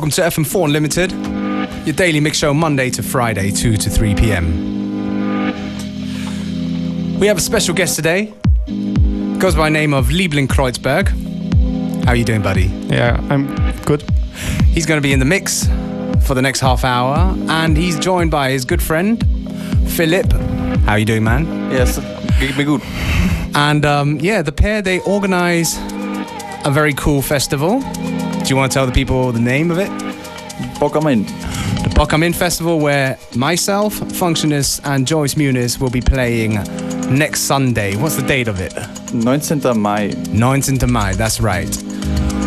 Welcome to FM4 Unlimited, your daily mix show Monday to Friday, 2 to 3 p.m. We have a special guest today. Goes by the name of Liebling Kreuzberg. How are you doing, buddy? Yeah, I'm good. He's going to be in the mix for the next half hour, and he's joined by his good friend, Philip. How are you doing, man? Yes, geht mir gut. And um, yeah, the pair they organize a very cool festival. Do you want to tell the people the name of it? Bock am Ende. The Bock am Inn Festival, where myself, Functionist, and Joyce Muniz will be playing next Sunday. What's the date of it? 19th of May. 19th of May, that's right.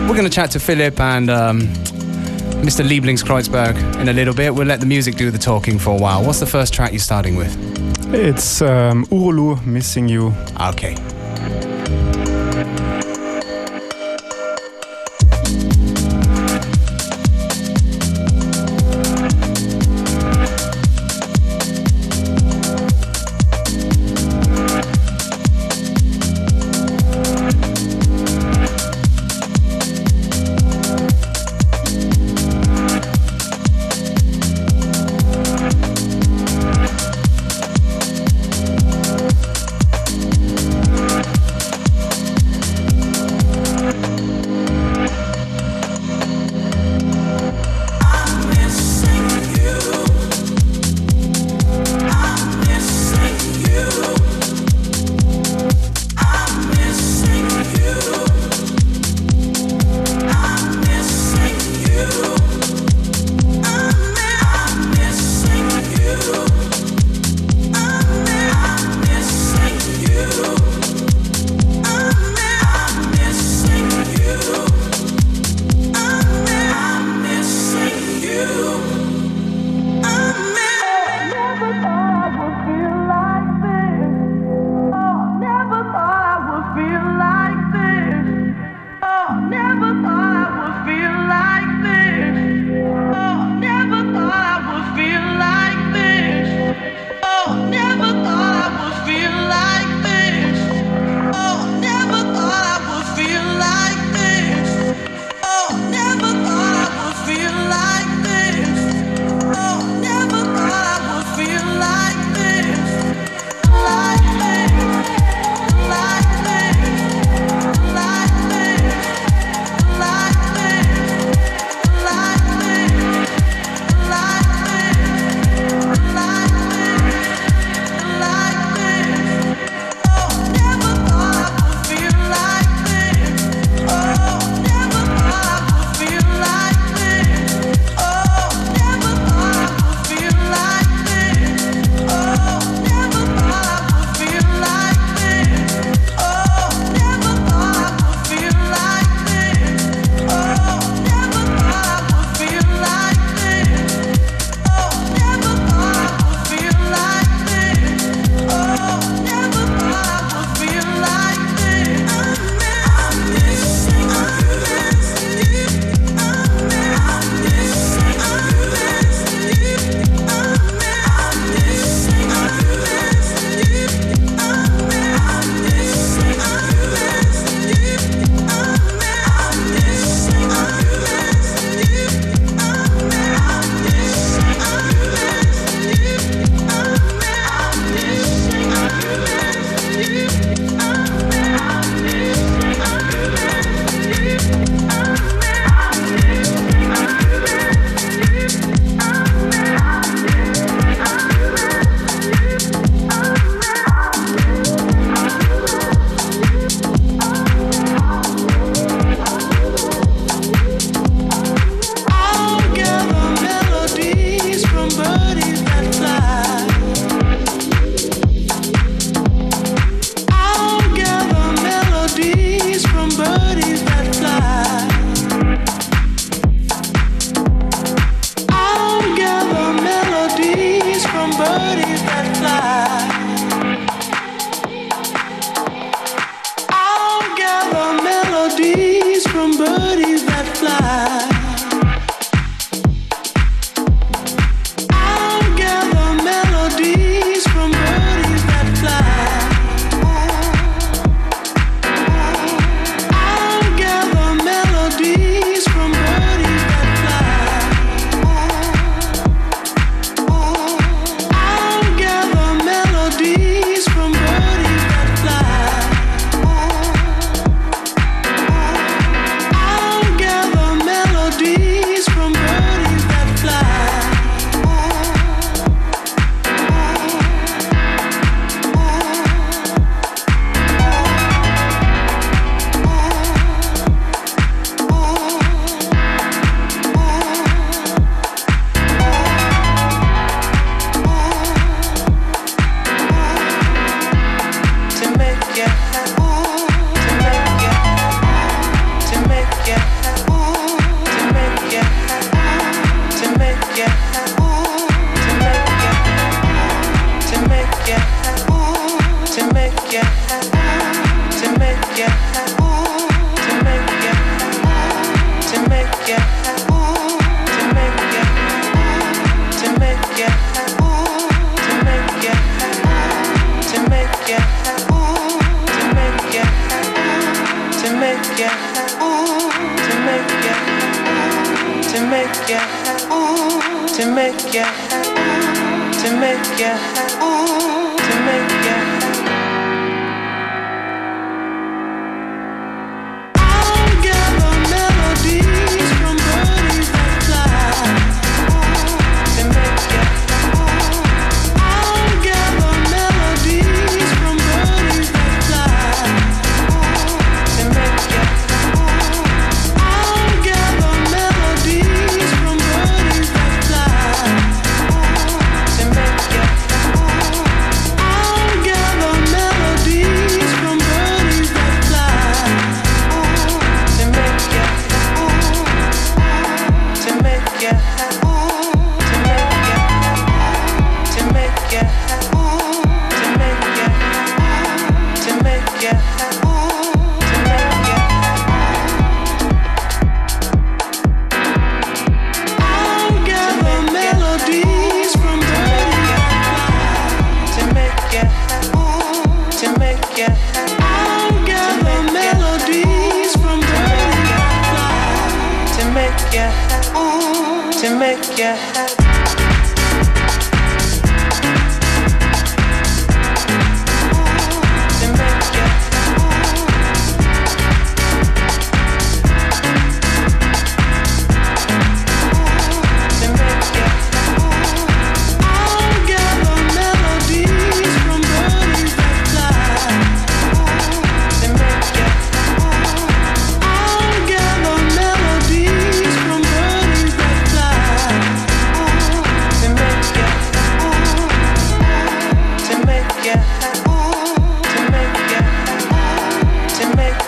We're going to chat to Philip and um, Mr. Lieblings Kreuzberg in a little bit. We'll let the music do the talking for a while. What's the first track you're starting with? It's um, Urulu missing you. Okay.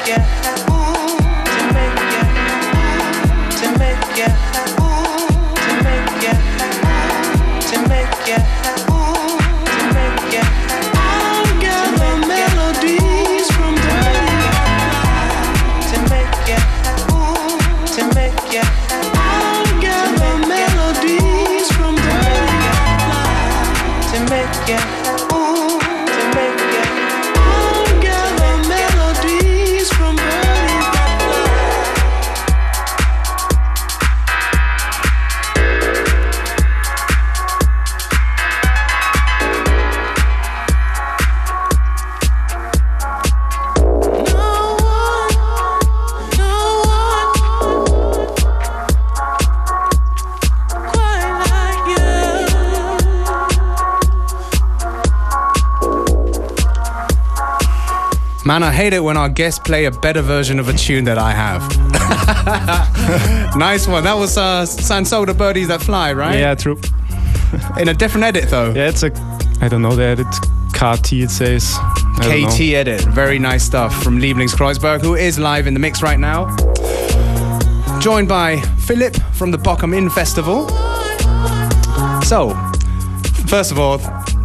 yeah. Man, I hate it when our guests play a better version of a tune that I have. nice one. That was uh, Sanso, the birdies that fly, right? Yeah, true. In a different edit, though. Yeah, it's a, I don't know the edit. KT, it says. I KT edit. Very nice stuff from Lieblings Lieblingskreuzberg, who is live in the mix right now. Joined by Philip from the Bock am Inn Festival. So, first of all,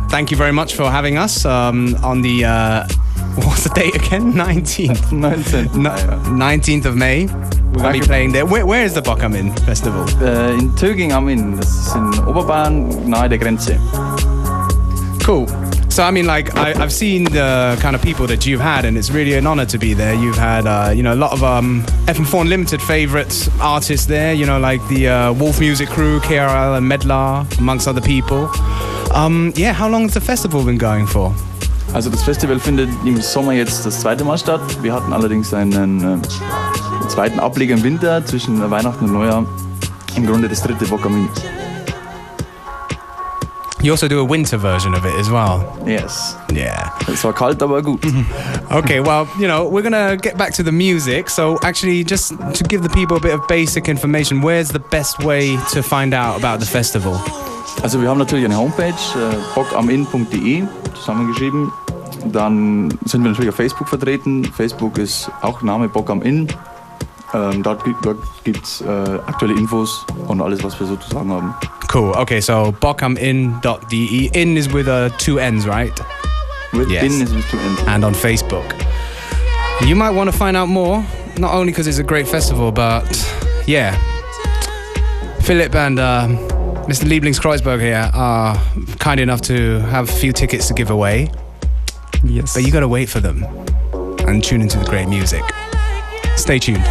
thank you very much for having us um, on the uh, what's the date again? 19th. 19th. No, 19th of May. We're going to be playing there. Where, where is the Bock am Inn Festival? Äh, in Töging am Inn, das ist in Oberbayern, nahe der Grenze. Cool. So I mean, like I, I've seen the kind of people that you've had, and it's really an honor to be there. You've had, uh, you know, a lot of um, FM4 Unlimited favorites artists there. You know, like the uh, Wolf Music Crew, KRL, and Medlar, amongst other people. Um, yeah, how long has the festival been going for? Also das Festival findet im Sommer jetzt das zweite Mal statt. Wir hatten allerdings einen äh, zweiten Ableger im Winter zwischen Weihnachten und Neujahr. Im Grunde das dritte Bock am Inn. You also do a winter version of it as well. Yes. Yeah. Es war kalt, aber gut. Okay, well, you know, we're gonna get back to the music. So, actually, just to give the people a bit of basic information, where's the best way to find out about the festival? Also wir haben natürlich eine Homepage, äh, bockaminn.de, zusammengeschrieben. Dann sind wir natürlich auf Facebook vertreten. Facebook ist auch Name Bock am Inn. Ähm, dort dort gibt es äh, aktuelle Infos und alles, was wir so zu sagen haben. Cool. Okay, so bockumin.de. In is with uh, two N's, right? With Yes. In is with two N's. And on Facebook. You might want to find out more, not only because it's a great festival, but yeah, Philip and uh, Mr. Lieblingskreuzberg here are kind enough to have a few tickets to give away, Yes. but you gotta wait for them and tune into the great music. Stay tuned.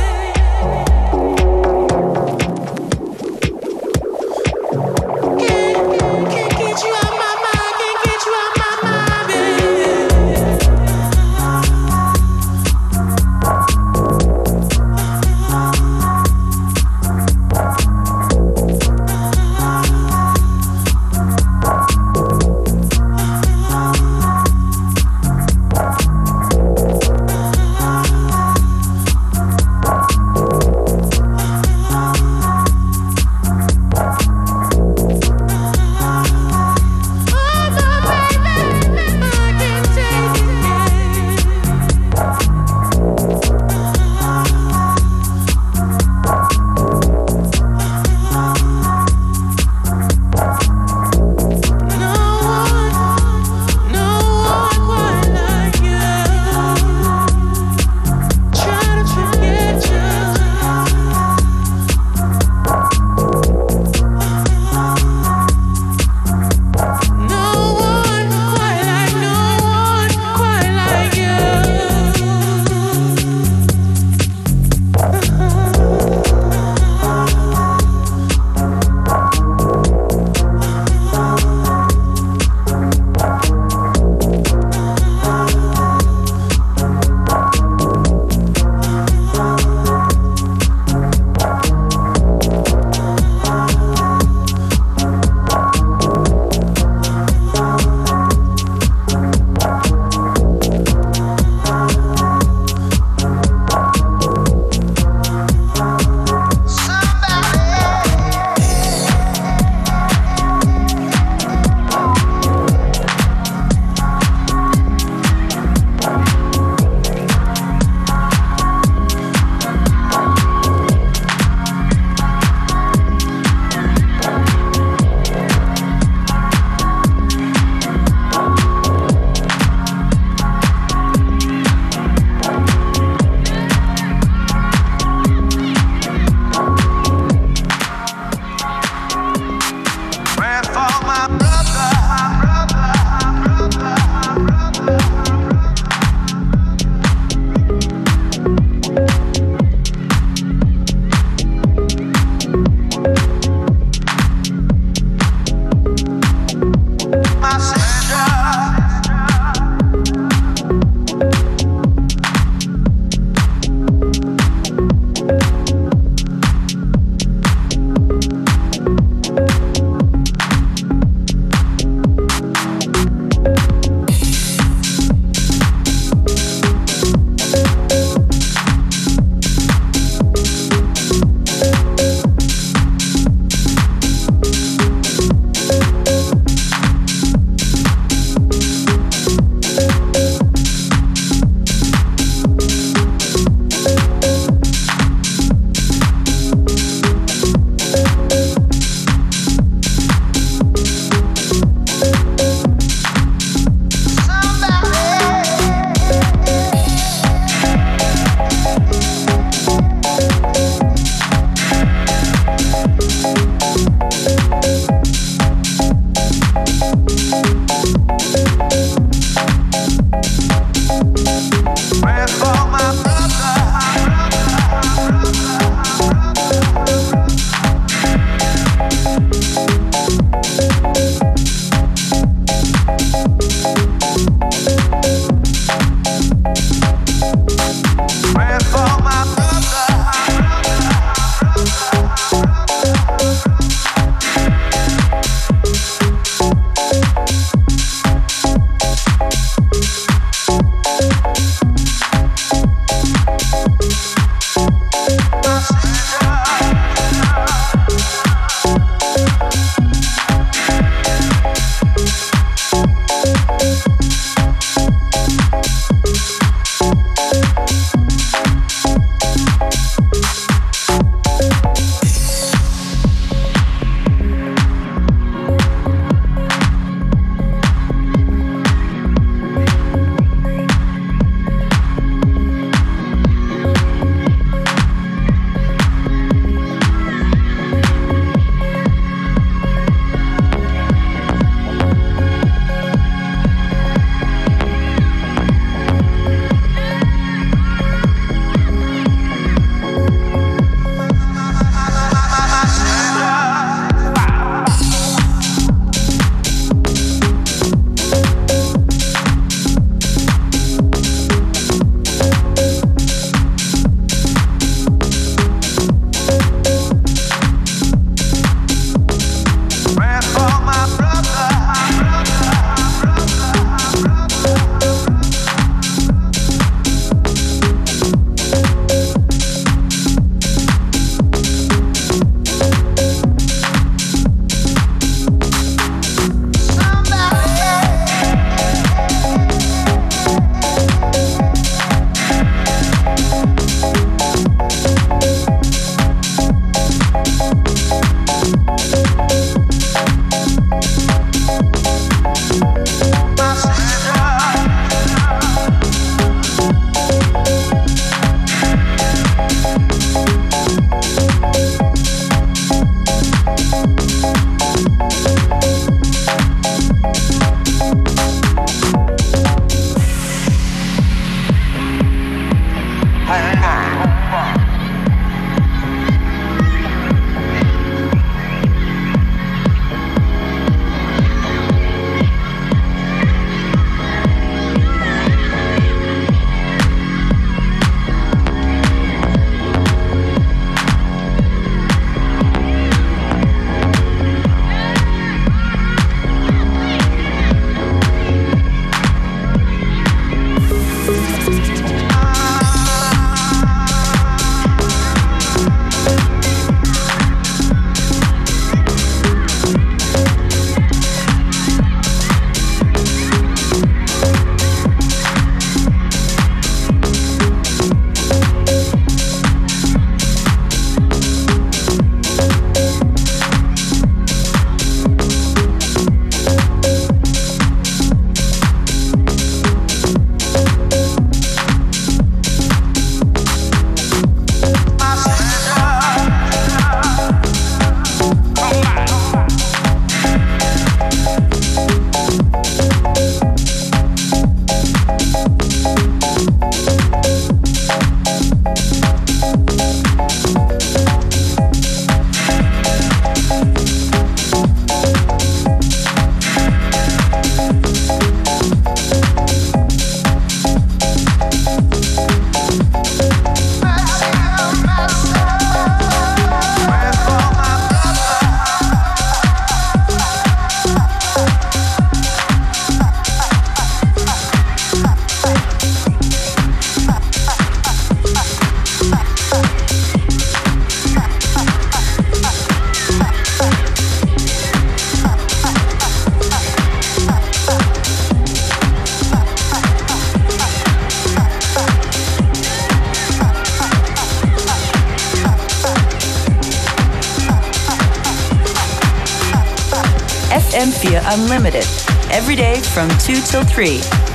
From 2 till 3.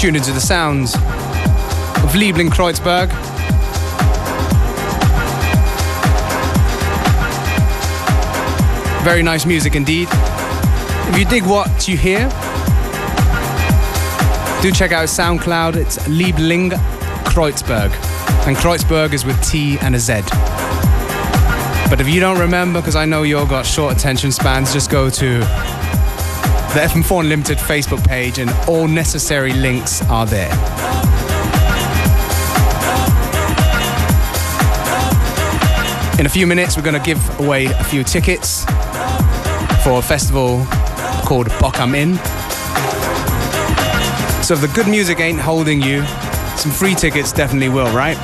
Tuned into the sounds of Liebling Kreuzberg. Very nice music indeed. If you dig what you hear, do check out SoundCloud. It's Liebling Kreuzberg. And Kreuzberg is with T and a Z. But if you don't remember, because I know you all got short attention spans, just go to the FM4 Unlimited Facebook page and all necessary links are there. In a few minutes, we're going to give away a few tickets for a festival called Bock am Inn. So if the good music ain't holding you, some free tickets definitely will, right?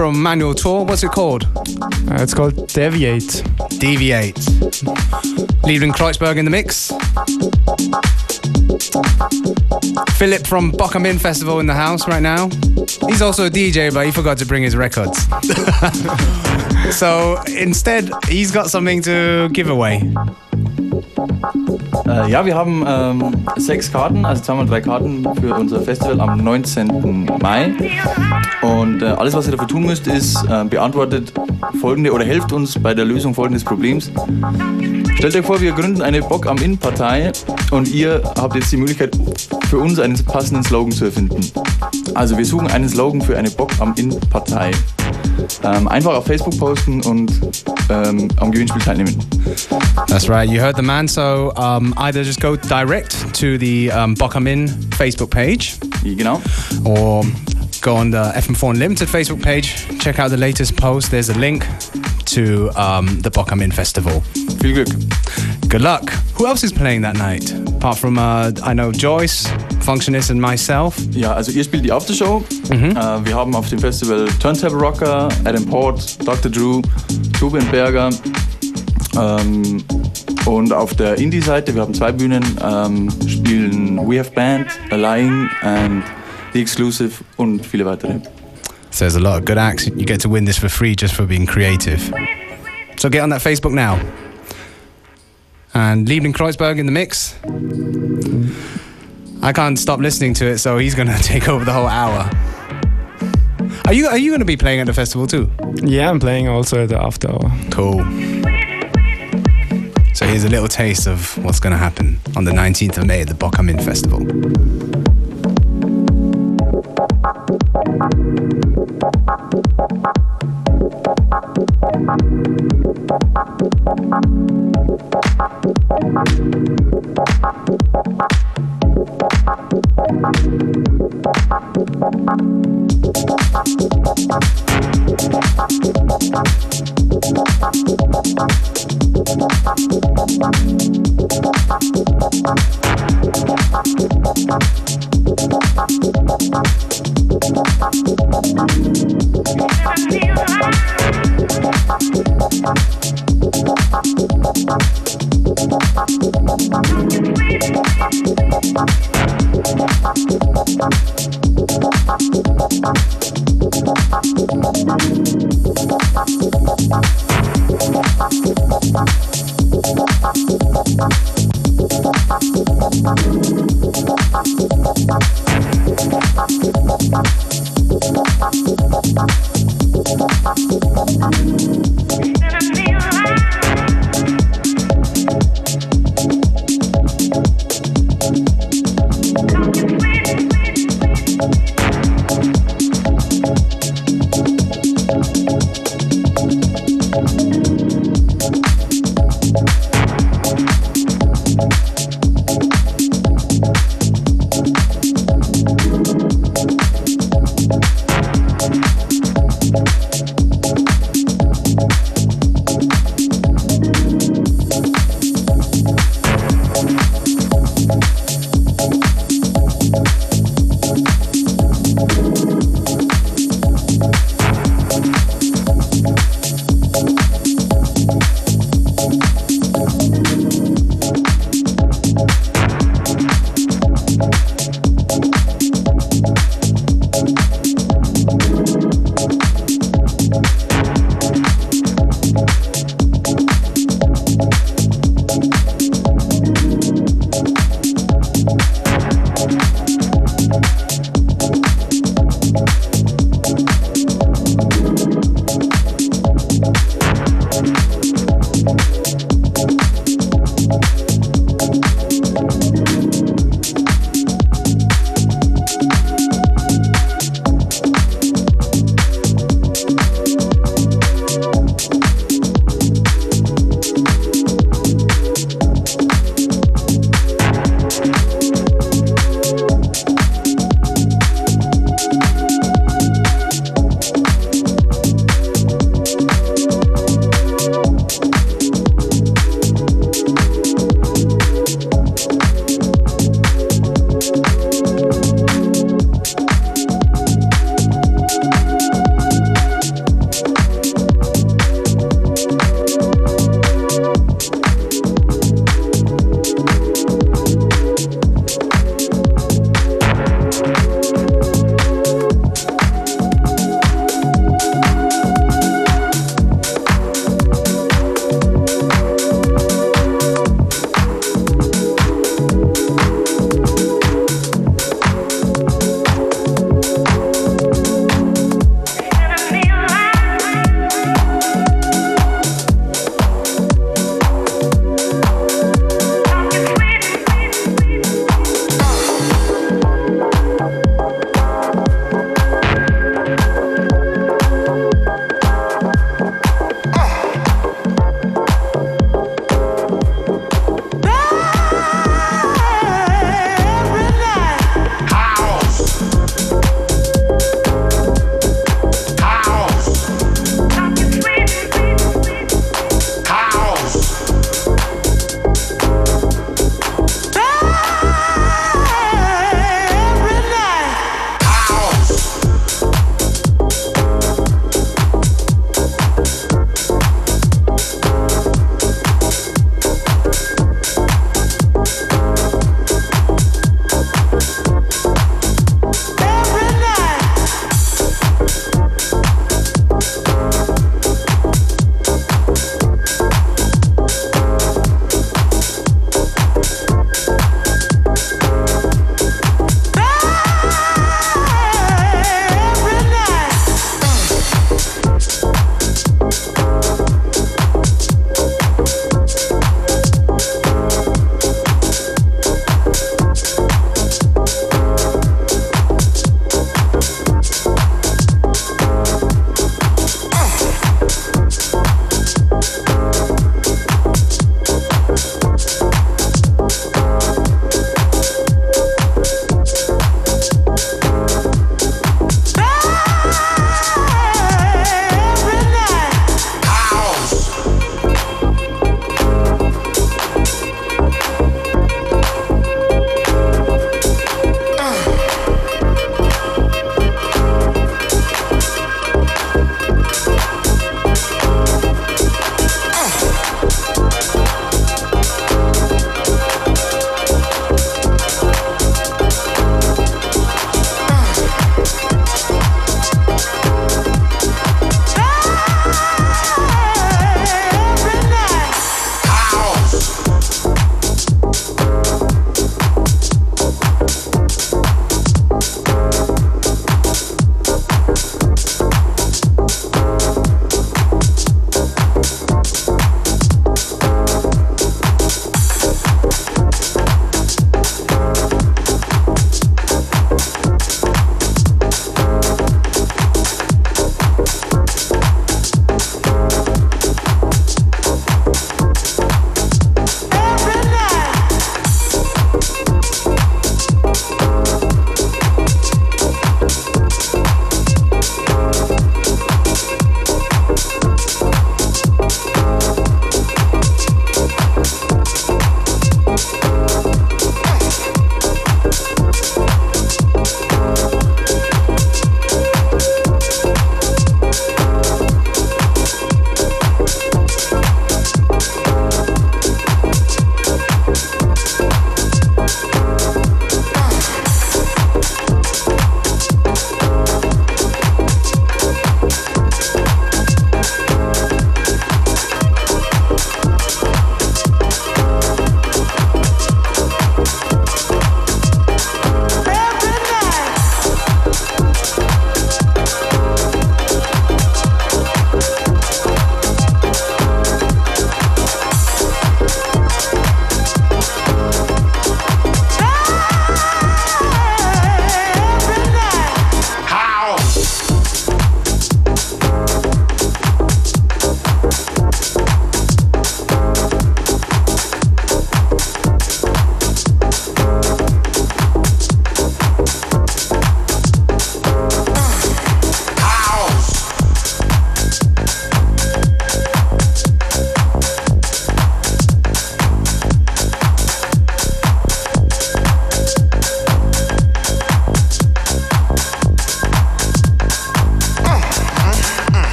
from Manuel Tur. What's it called? Uh, it's called Deviate. Deviate. Liebling Kreuzberg in the mix. Philip from Bock am Inn Festival in the house right now. He's also a DJ, but he forgot to bring his records. so instead, he's got something to give away. Äh, ja, wir haben ähm, sechs Karten, also zweimal drei Karten für unser Festival am 19. Mai. Und äh, alles, was ihr dafür tun müsst, ist äh, beantwortet folgende oder helft uns bei der Lösung folgendes Problems. Stellt euch vor, wir gründen eine Bock am Inn-Partei und ihr habt jetzt die Möglichkeit, für uns einen passenden Slogan zu erfinden. Also wir suchen einen Slogan für eine Bock am Inn-Partei. Ähm, einfach auf Facebook posten und ähm, am Gewinnspiel teilnehmen. That's right, you heard the man. So um, either just go direct to the um, Bochum In Facebook page Genau. or go on the FM4 Unlimited Facebook page, check out the latest post. There's a link to um, the Bock am Inn Festival. Viel Glück. Good luck. Who else is playing that night? Apart from, uh, I know Joyce, Functionist, and myself. Ja, also ihr spielt die Aftershow. Äh, wir haben auf dem Festival Turntable Rocker, Adam Port, Dr. Drew, Tube & Berger. Ähm, und auf der Indie-Seite, wir haben zwei Bühnen, ähm, spielen We Have Band, Lying and The Exclusive und viele weitere. There's a lot of good acts. You get to win this for free just for being creative. So get on that Facebook now. And Liebling Kreuzberg in the mix. I can't stop listening to it, so he's gonna take over the whole hour. Are you are you gonna be playing at the festival too? Yeah, I'm playing also at the after hour. Cool. So here's a little taste of what's gonna happen on the 19th of May at the Bock am Inn Festival. Thank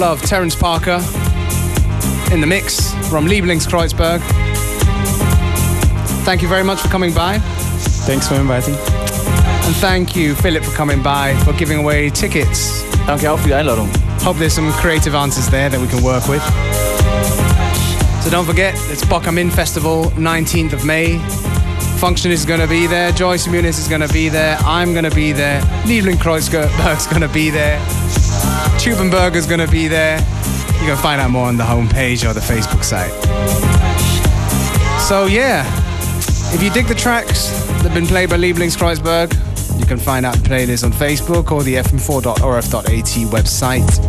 Love, Terence Parker. In the mix from Lieblingskreuzberg. Thank you very much for coming by. Thanks for inviting. And thank you, Philip, for coming by, for giving away tickets. Danke auch für die Einladung. Hope there's some creative answers there that we can work with. So don't forget, it's Bochum Festival, 19th of May. Function is going to be there. Joyce Muniz is going to be there. I'm going to be there. Liebling Kreuzberg's going to be there. Tube & Berger's is going to be there. You can find out more on the homepage or the Facebook site. So yeah, if you dig the tracks that have been played by Lieblingskreuzberg, you can find out the playlist on Facebook or the fm4.orf.at website.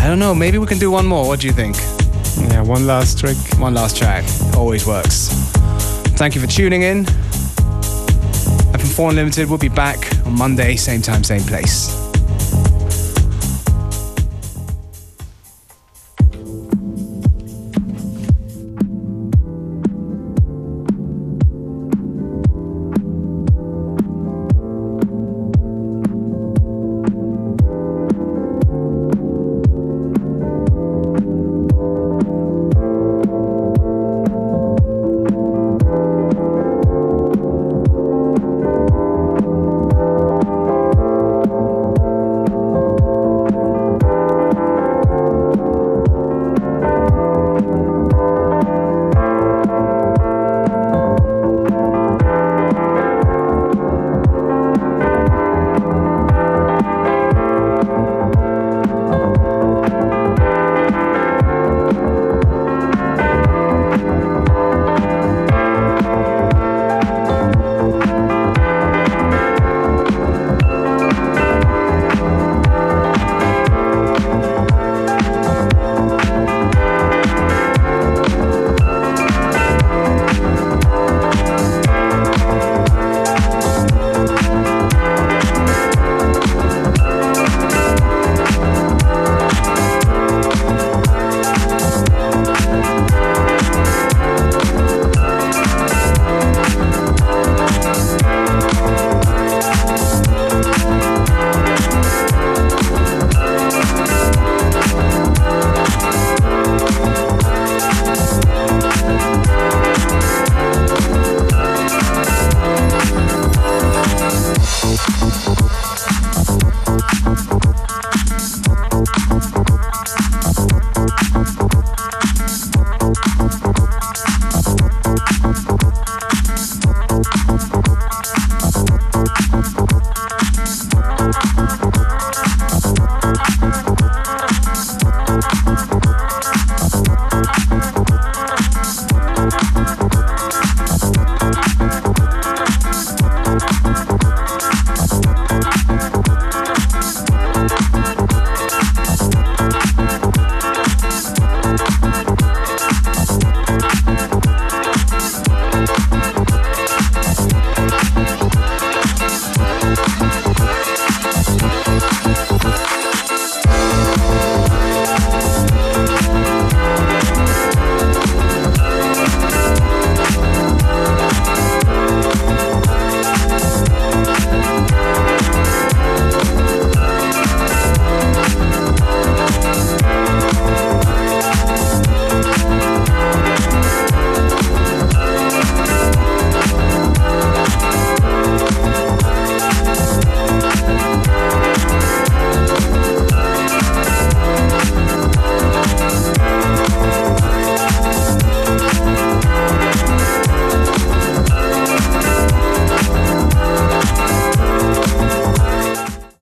I don't know, maybe we can do one more. What do you think? Yeah, one last trick. One last track. Always works. Thank you for tuning in. FM4 Unlimited will be back on Monday, same time, same place.